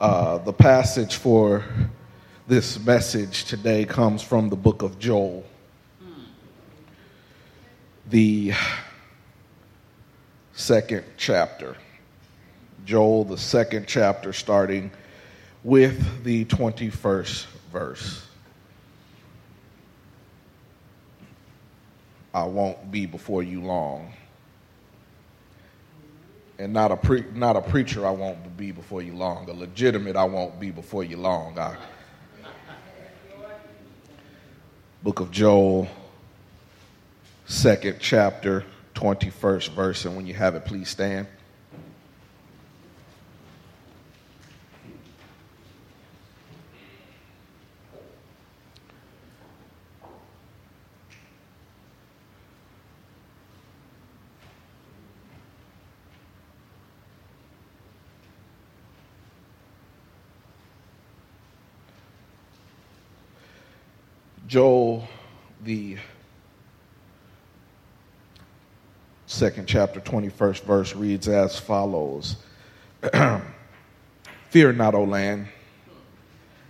Uh, the passage for this message today comes from the book of Joel. The second chapter. Joel, the second chapter, starting with the 21st verse. I won't be before you long. And not a, pre- not a preacher, I won't be before you long. A legitimate, I won't be before you long. I, Book of Joel, second chapter, 21st verse. And when you have it, please stand. Joel, the second chapter, 21st verse reads as follows Fear not, O land,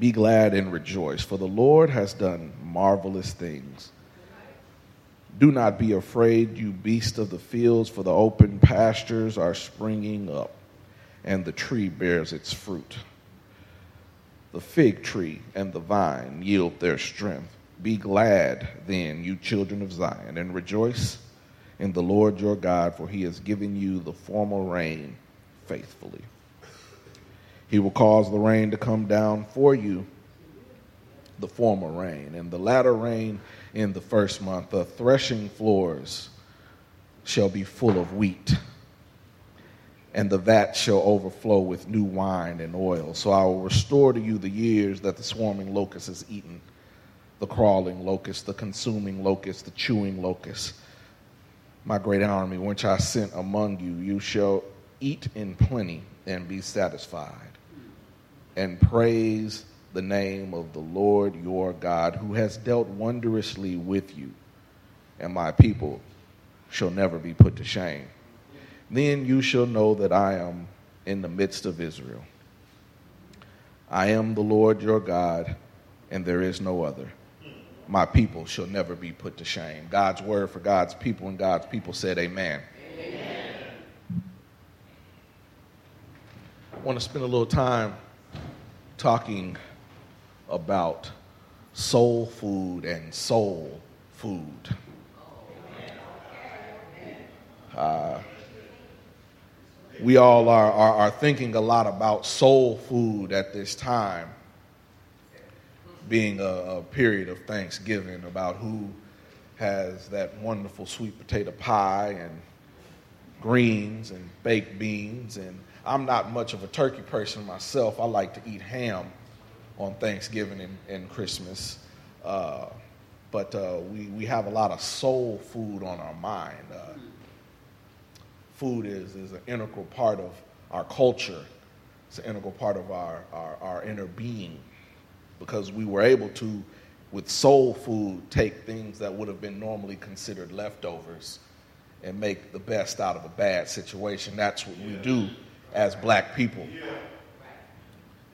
be glad and rejoice, for the Lord has done marvelous things. Do not be afraid, you beasts of the fields, for the open pastures are springing up, and the tree bears its fruit. The fig tree and the vine yield their strength be glad then, you children of Zion, and rejoice in the Lord your God, for he has given you the former rain faithfully. He will cause the rain to come down for you, the former rain, and the latter rain in the first month. The threshing floors shall be full of wheat, and the vat shall overflow with new wine and oil. So I will restore to you the years that the swarming locust has eaten the crawling locust, the consuming locust, the chewing locust. My great army, which I sent among you, you shall eat in plenty and be satisfied, and praise the name of the Lord your God, who has dealt wondrously with you, and my people shall never be put to shame. Then you shall know that I am in the midst of Israel. I am the Lord your God, and there is no other my people shall never be put to shame. God's word for God's people, and God's people said, Amen. Amen. I want to spend a little time talking about soul food and soul food. Uh, we all are, are, are thinking a lot about soul food at this time being a, a period of Thanksgiving about who has that wonderful sweet potato pie and greens and baked beans. And I'm not much of a turkey person myself. I like to eat ham on Thanksgiving and, and Christmas. Uh, but uh, we, we have a lot of soul food on our mind. Uh, food is, is an integral part of our culture, it's an integral part of our, our, our inner being because we were able to, with soul food, take things that would have been normally considered leftovers and make the best out of a bad situation. That's what we do as black people.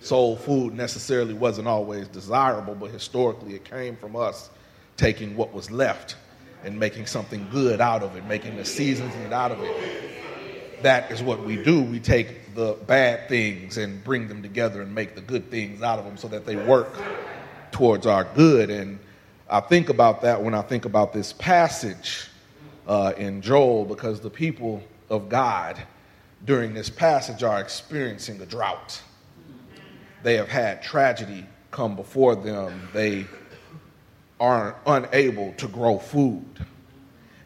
Soul food necessarily wasn't always desirable, but historically it came from us taking what was left and making something good out of it, making the seasoning out of it. That is what we do. We take the bad things and bring them together and make the good things out of them so that they work towards our good. And I think about that when I think about this passage uh, in Joel because the people of God during this passage are experiencing a drought. They have had tragedy come before them. They are unable to grow food.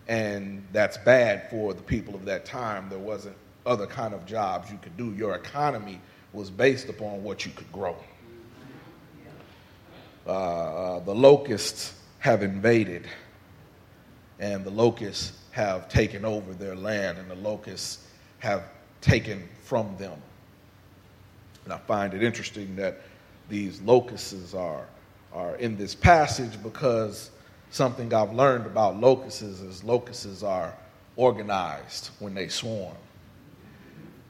And that's bad for the people of that time. There wasn't other kind of jobs you could do. Your economy was based upon what you could grow. Uh, uh, the locusts have invaded, and the locusts have taken over their land, and the locusts have taken from them. And I find it interesting that these locusts are, are in this passage because something I've learned about locusts is locusts are organized when they swarm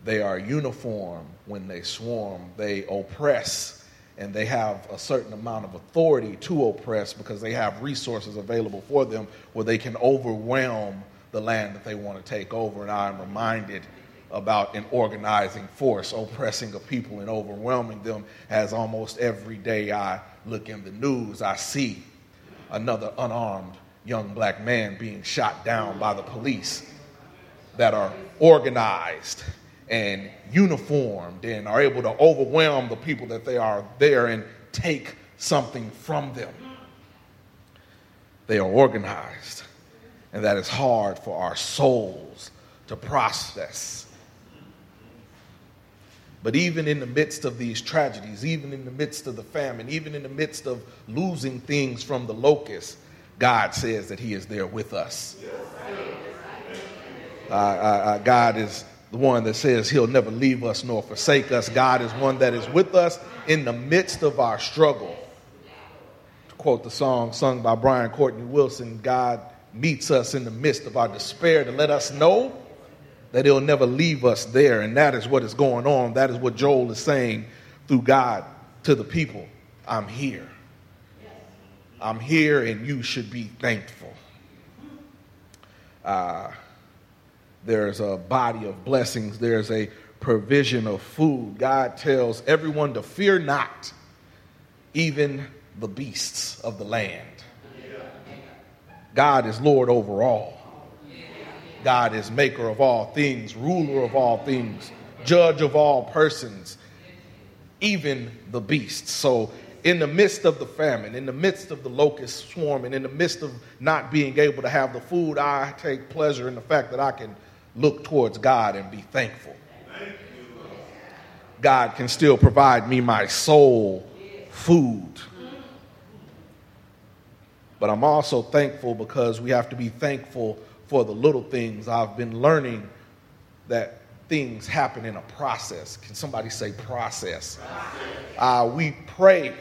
They are uniform when they swarm. They oppress, and they have a certain amount of authority to oppress because they have resources available for them where they can overwhelm the land that they want to take over. And I'm reminded about an organizing force oppressing a people and overwhelming them as almost every day I look in the news, I see another unarmed young black man being shot down by the police that are organized and uniformed and are able to overwhelm the people that they are there and take something from them. They are organized, and that is hard for our souls to process. But even in the midst of these tragedies, even in the midst of the famine, even in the midst of losing things from the locust, God says that He is there with us. Uh, uh, uh, God is the one that says He'll never leave us nor forsake us. God is one that is with us in the midst of our struggle. To quote the song sung by Brian Courtney Wilson, God meets us in the midst of our despair to let us know that he'll never leave us there. And that is what is going on. That is what Joel is saying through God to the people. I'm here. I'm here, and you should be thankful. Uh, there's a body of blessings, there's a provision of food. God tells everyone to fear not, even the beasts of the land. God is Lord over all. God is maker of all things, ruler of all things, judge of all persons, even the beasts. So, in the midst of the famine, in the midst of the locust swarming, in the midst of not being able to have the food, I take pleasure in the fact that I can look towards God and be thankful. God can still provide me my soul food. But I'm also thankful because we have to be thankful for the little things. I've been learning that things happen in a process. Can somebody say process? Uh, we pray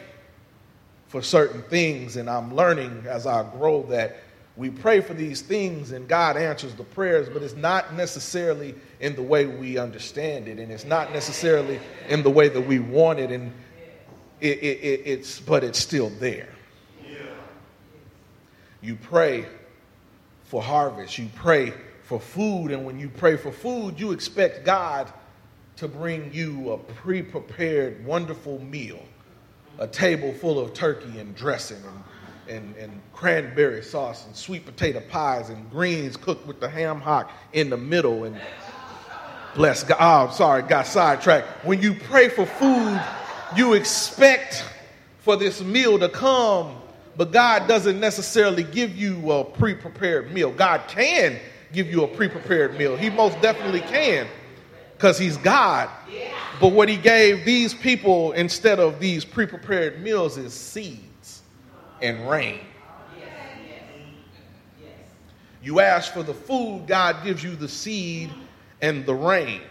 for certain things, and I'm learning as I grow that we pray for these things and God answers the prayers, but it's not necessarily in the way we understand it, and it's not necessarily in the way that we want it, and it, it, it's but it's still there. You pray for harvest. You pray for food, and when you pray for food, you expect God to bring you a pre prepared, wonderful meal a table full of turkey and dressing and, and, and cranberry sauce and sweet potato pies and greens cooked with the ham hock in the middle. And bless God. Oh, I'm sorry, got sidetracked. When you pray for food, you expect for this meal to come but God doesn't necessarily give you a pre prepared meal. God can give you a pre prepared meal. He most definitely can because He's God. But what He gave these people instead of these pre prepared meals is seeds and rain. You ask for the food, God gives you the seed and the rain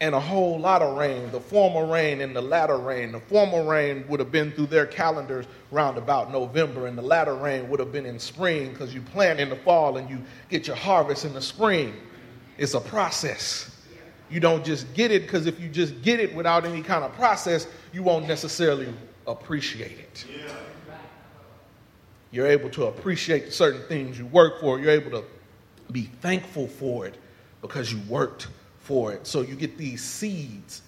and a whole lot of rain, the former rain and the latter rain. The former rain would have been through their calendars round about November, and the latter rain would have been in spring because you plant in the fall and you get your harvest in the spring. It's a process. You don't just get it because if you just get it without any kind of process, you won't necessarily appreciate it. You're able to appreciate certain things you work for, you're able to be thankful for it because you worked for it. So you get these seeds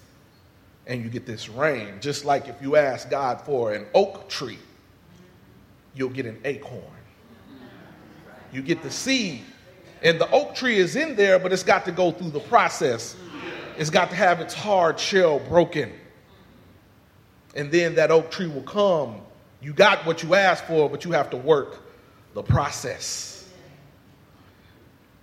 and you get this rain. Just like if you ask God for an oak tree, you'll get an acorn. You get the seed. And the oak tree is in there, but it's got to go through the process. It's got to have its hard shell broken. And then that oak tree will come. You got what you asked for, but you have to work the process.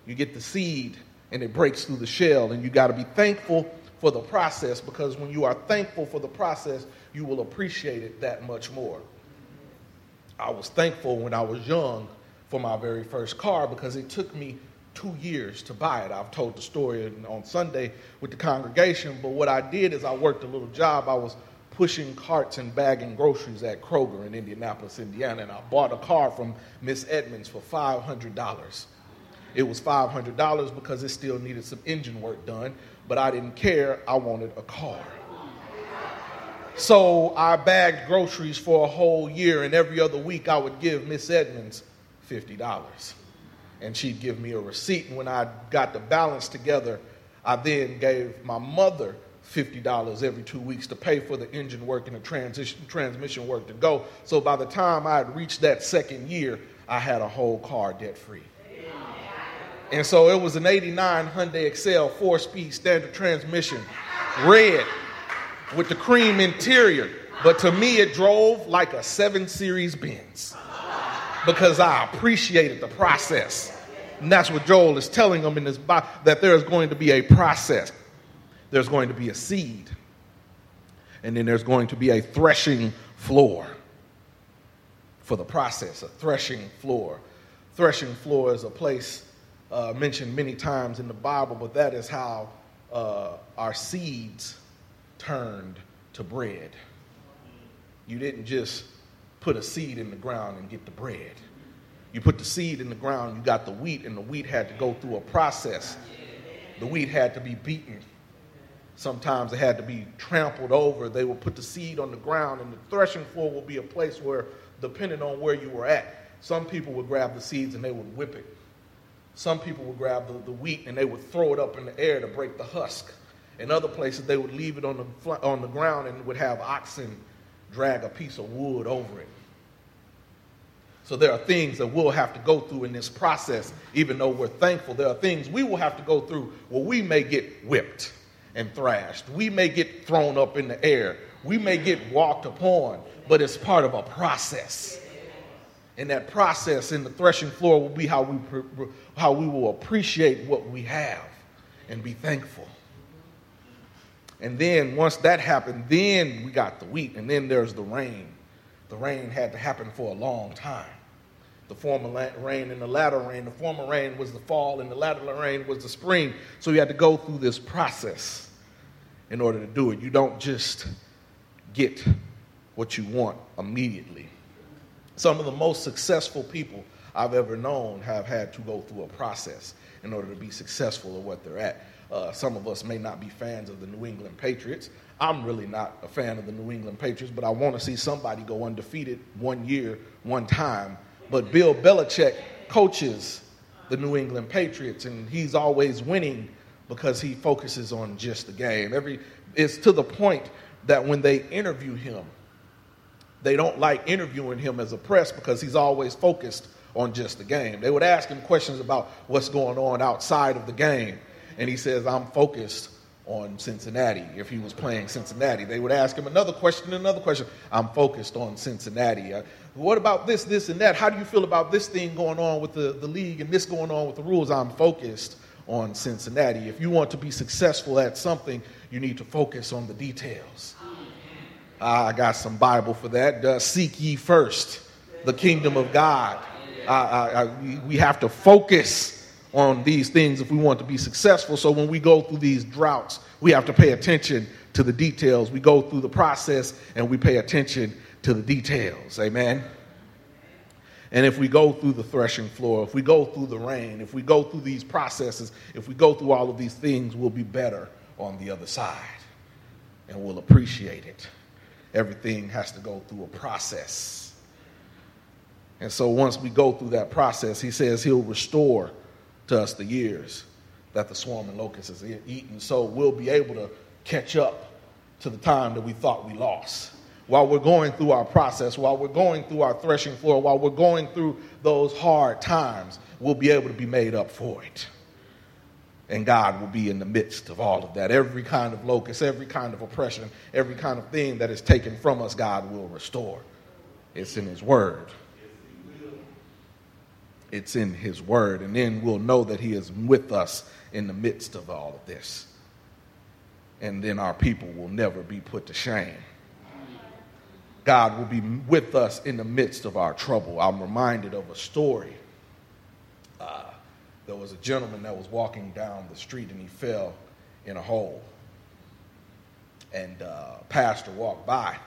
You get the seed, and it breaks through the shell. And you got to be thankful for the process because when you are thankful for the process, you will appreciate it that much more. I was thankful when I was young for my very first car because it took me two years to buy it. I've told the story on Sunday with the congregation, but what I did is I worked a little job. I was pushing carts and bagging groceries at Kroger in Indianapolis, Indiana, and I bought a car from Miss Edmonds for $500 It was $500 because it still needed some engine work done, but I didn't care. I wanted a car. So I bagged groceries for a whole year, and every other week I would give Miss Edmonds $50. And she'd give me a receipt. And when I got the balance together, I then gave my mother $50 every two weeks to pay for the engine work and the transition, transmission work to go. So by the time I had reached that second year, I had a whole car debt free. And so it was an 89 Hyundai Excel four speed standard transmission, red with the cream interior. But to me, it drove like a 7 Series Benz because I appreciated the process. And that's what Joel is telling them in this Bible that there is going to be a process. There's going to be a seed. And then there's going to be a threshing floor for the process, a threshing floor. Threshing floor is a place uh, mentioned many times in the Bible, but that is how uh, our seeds turned to bread. You didn't just put a seed in the ground and get the bread. You put the seed in the ground, you got the wheat, and the wheat had to go through a process. The wheat had to be beaten. Sometimes it had to be trampled over. They would put the seed on the ground, and the threshing floor would be a place where, depending on where you were at, some people would grab the seeds and they would whip it. Some people would grab the, the wheat and they would throw it up in the air to break the husk. In other places, they would leave it on the, on the ground and would have oxen drag a piece of wood over it. So there are things that we'll have to go through in this process, even though we're thankful. There are things we will have to go through where we may get whipped and thrashed. We may get thrown up in the air. We may get walked upon, but it's part of a process. And that process in the threshing floor will be how we, how we will appreciate what we have and be thankful. And then once that happened, then we got the wheat, and then there's the rain. The rain had to happen for a long time. The former rain and the latter rain. The former rain was the fall, and the latter rain was the spring. So you had to go through this process in order to do it. You don't just get what you want immediately. Some of the most successful people I've ever known have had to go through a process in order to be successful at what they're at. Uh, some of us may not be fans of the New England Patriots. I'm really not a fan of the New England Patriots, but I want to see somebody go undefeated one year, one time. But Bill Belichick coaches the New England Patriots, and he's always winning because he focuses on just the game. Every it's to the point that when they interview him, they don't like interviewing him as a press because he's always focused on just the game. They would ask him questions about what's going on outside of the game and he says, I'm focused on Cincinnati. If he was playing Cincinnati, they would ask him another question, another question. I'm focused on Cincinnati. What about this, this, and that? How do you feel about this thing going on with the, the league and this going on with the rules? I'm focused on Cincinnati. If you want to be successful at something, you need to focus on the details. Ah, I got some Bible for that. Uh, seek ye first the kingdom of God. Ah, ah, we have to focus on these things if we want to be successful. So when we go through these droughts, we have to pay attention to the details. We go through the process and we pay attention to the details. Amen. And if we go through the threshing floor, if we go through the rain, if we go through these processes, if we go through all of these things, we'll be better on the other side and we'll appreciate it. Everything has to go through a process. And so once we go through that process, he says he'll restore to us the years that the swarming locust has eaten. So we'll be able to catch up to the time that we thought we lost. While we're going through our process, while we're going through our threshing floor, while we're going through those hard times, we'll be able to be made up for it. And God will be in the midst of all of that. Every kind of locust, every kind of oppression, every kind of thing that is taken from us, God will restore. It's in His Word it's in His Word. And then we'll know that He is with us in the midst of all of this. And then our people will never be put to shame. God will be with us in the midst of our trouble. I'm reminded of a story. Uh, there was a gentleman that was walking down the street and he fell in a hole. And uh, pastor walked by.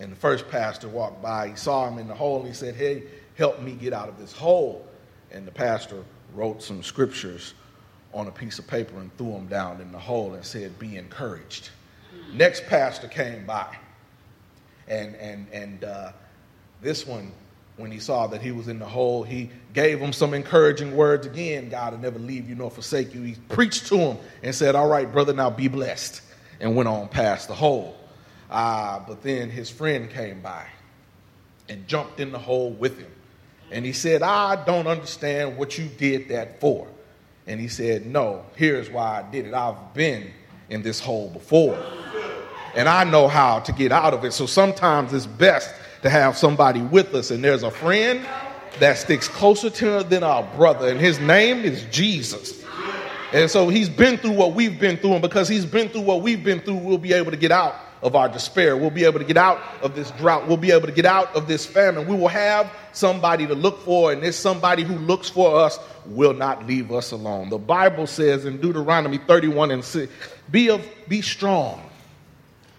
And the first pastor walked by. He saw him in the hole and he said, Hey, help me get out of this hole. And the pastor wrote some scriptures on a piece of paper and threw them down in the hole and said, Be encouraged. Next pastor came by, and, and, and uh, this one, when he saw that he was in the hole, he gave him some encouraging words again God will never leave you nor forsake you. He preached to him and said, All right, brother, now be blessed, and went on past the hole. Uh, but then his friend came by and jumped in the hole with him. And he said, I don't understand what you did that for. And he said, No, here's why I did it. I've been in this hole before. And I know how to get out of it. So sometimes it's best to have somebody with us. And there's a friend that sticks closer to us than our brother. And his name is Jesus. And so he's been through what we've been through. And because he's been through what we've been through, we'll be able to get out of our despair. We'll be able to get out of this drought. We'll be able to get out of this famine. We will have somebody to look for, and this somebody who looks for us will not leave us alone. The Bible says in Deuteronomy 31 and 6 be, of, be strong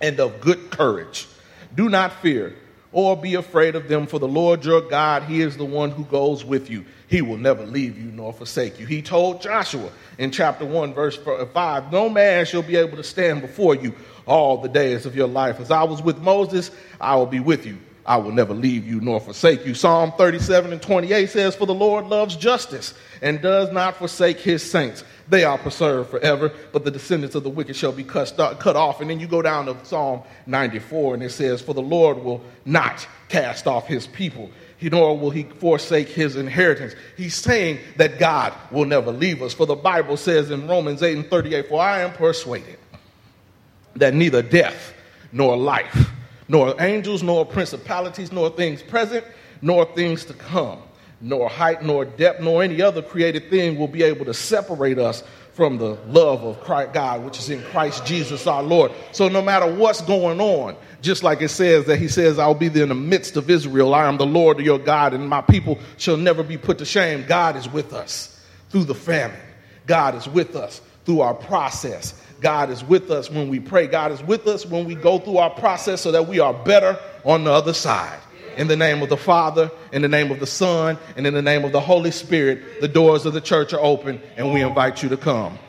and of good courage. Do not fear or be afraid of them, for the Lord your God, He is the one who goes with you. He will never leave you nor forsake you. He told Joshua in chapter 1, verse 5 No man shall be able to stand before you all the days of your life. As I was with Moses, I will be with you. I will never leave you nor forsake you. Psalm 37 and 28 says, For the Lord loves justice and does not forsake his saints. They are preserved forever, but the descendants of the wicked shall be cut, cut off. And then you go down to Psalm 94 and it says, For the Lord will not cast off his people nor will he forsake his inheritance. He's saying that God will never leave us. For the Bible says in Romans 8 and 38, For I am persuaded that neither death nor life, nor angels, nor principalities, nor things present, nor things to come, nor height, nor depth, nor any other created thing will be able to separate us from the love of Christ, God, which is in Christ Jesus our Lord. So no matter what's going on, just like it says that he says, I'll be there in the midst of Israel. I am the Lord your God, and my people shall never be put to shame. God is with us through the famine. God is with us through our process. God is with us when we pray. God is with us when we go through our process so that we are better on the other side. In the name of the Father, in the name of the Son, and in the name of the Holy Spirit, the doors of the church are open and we invite you to come.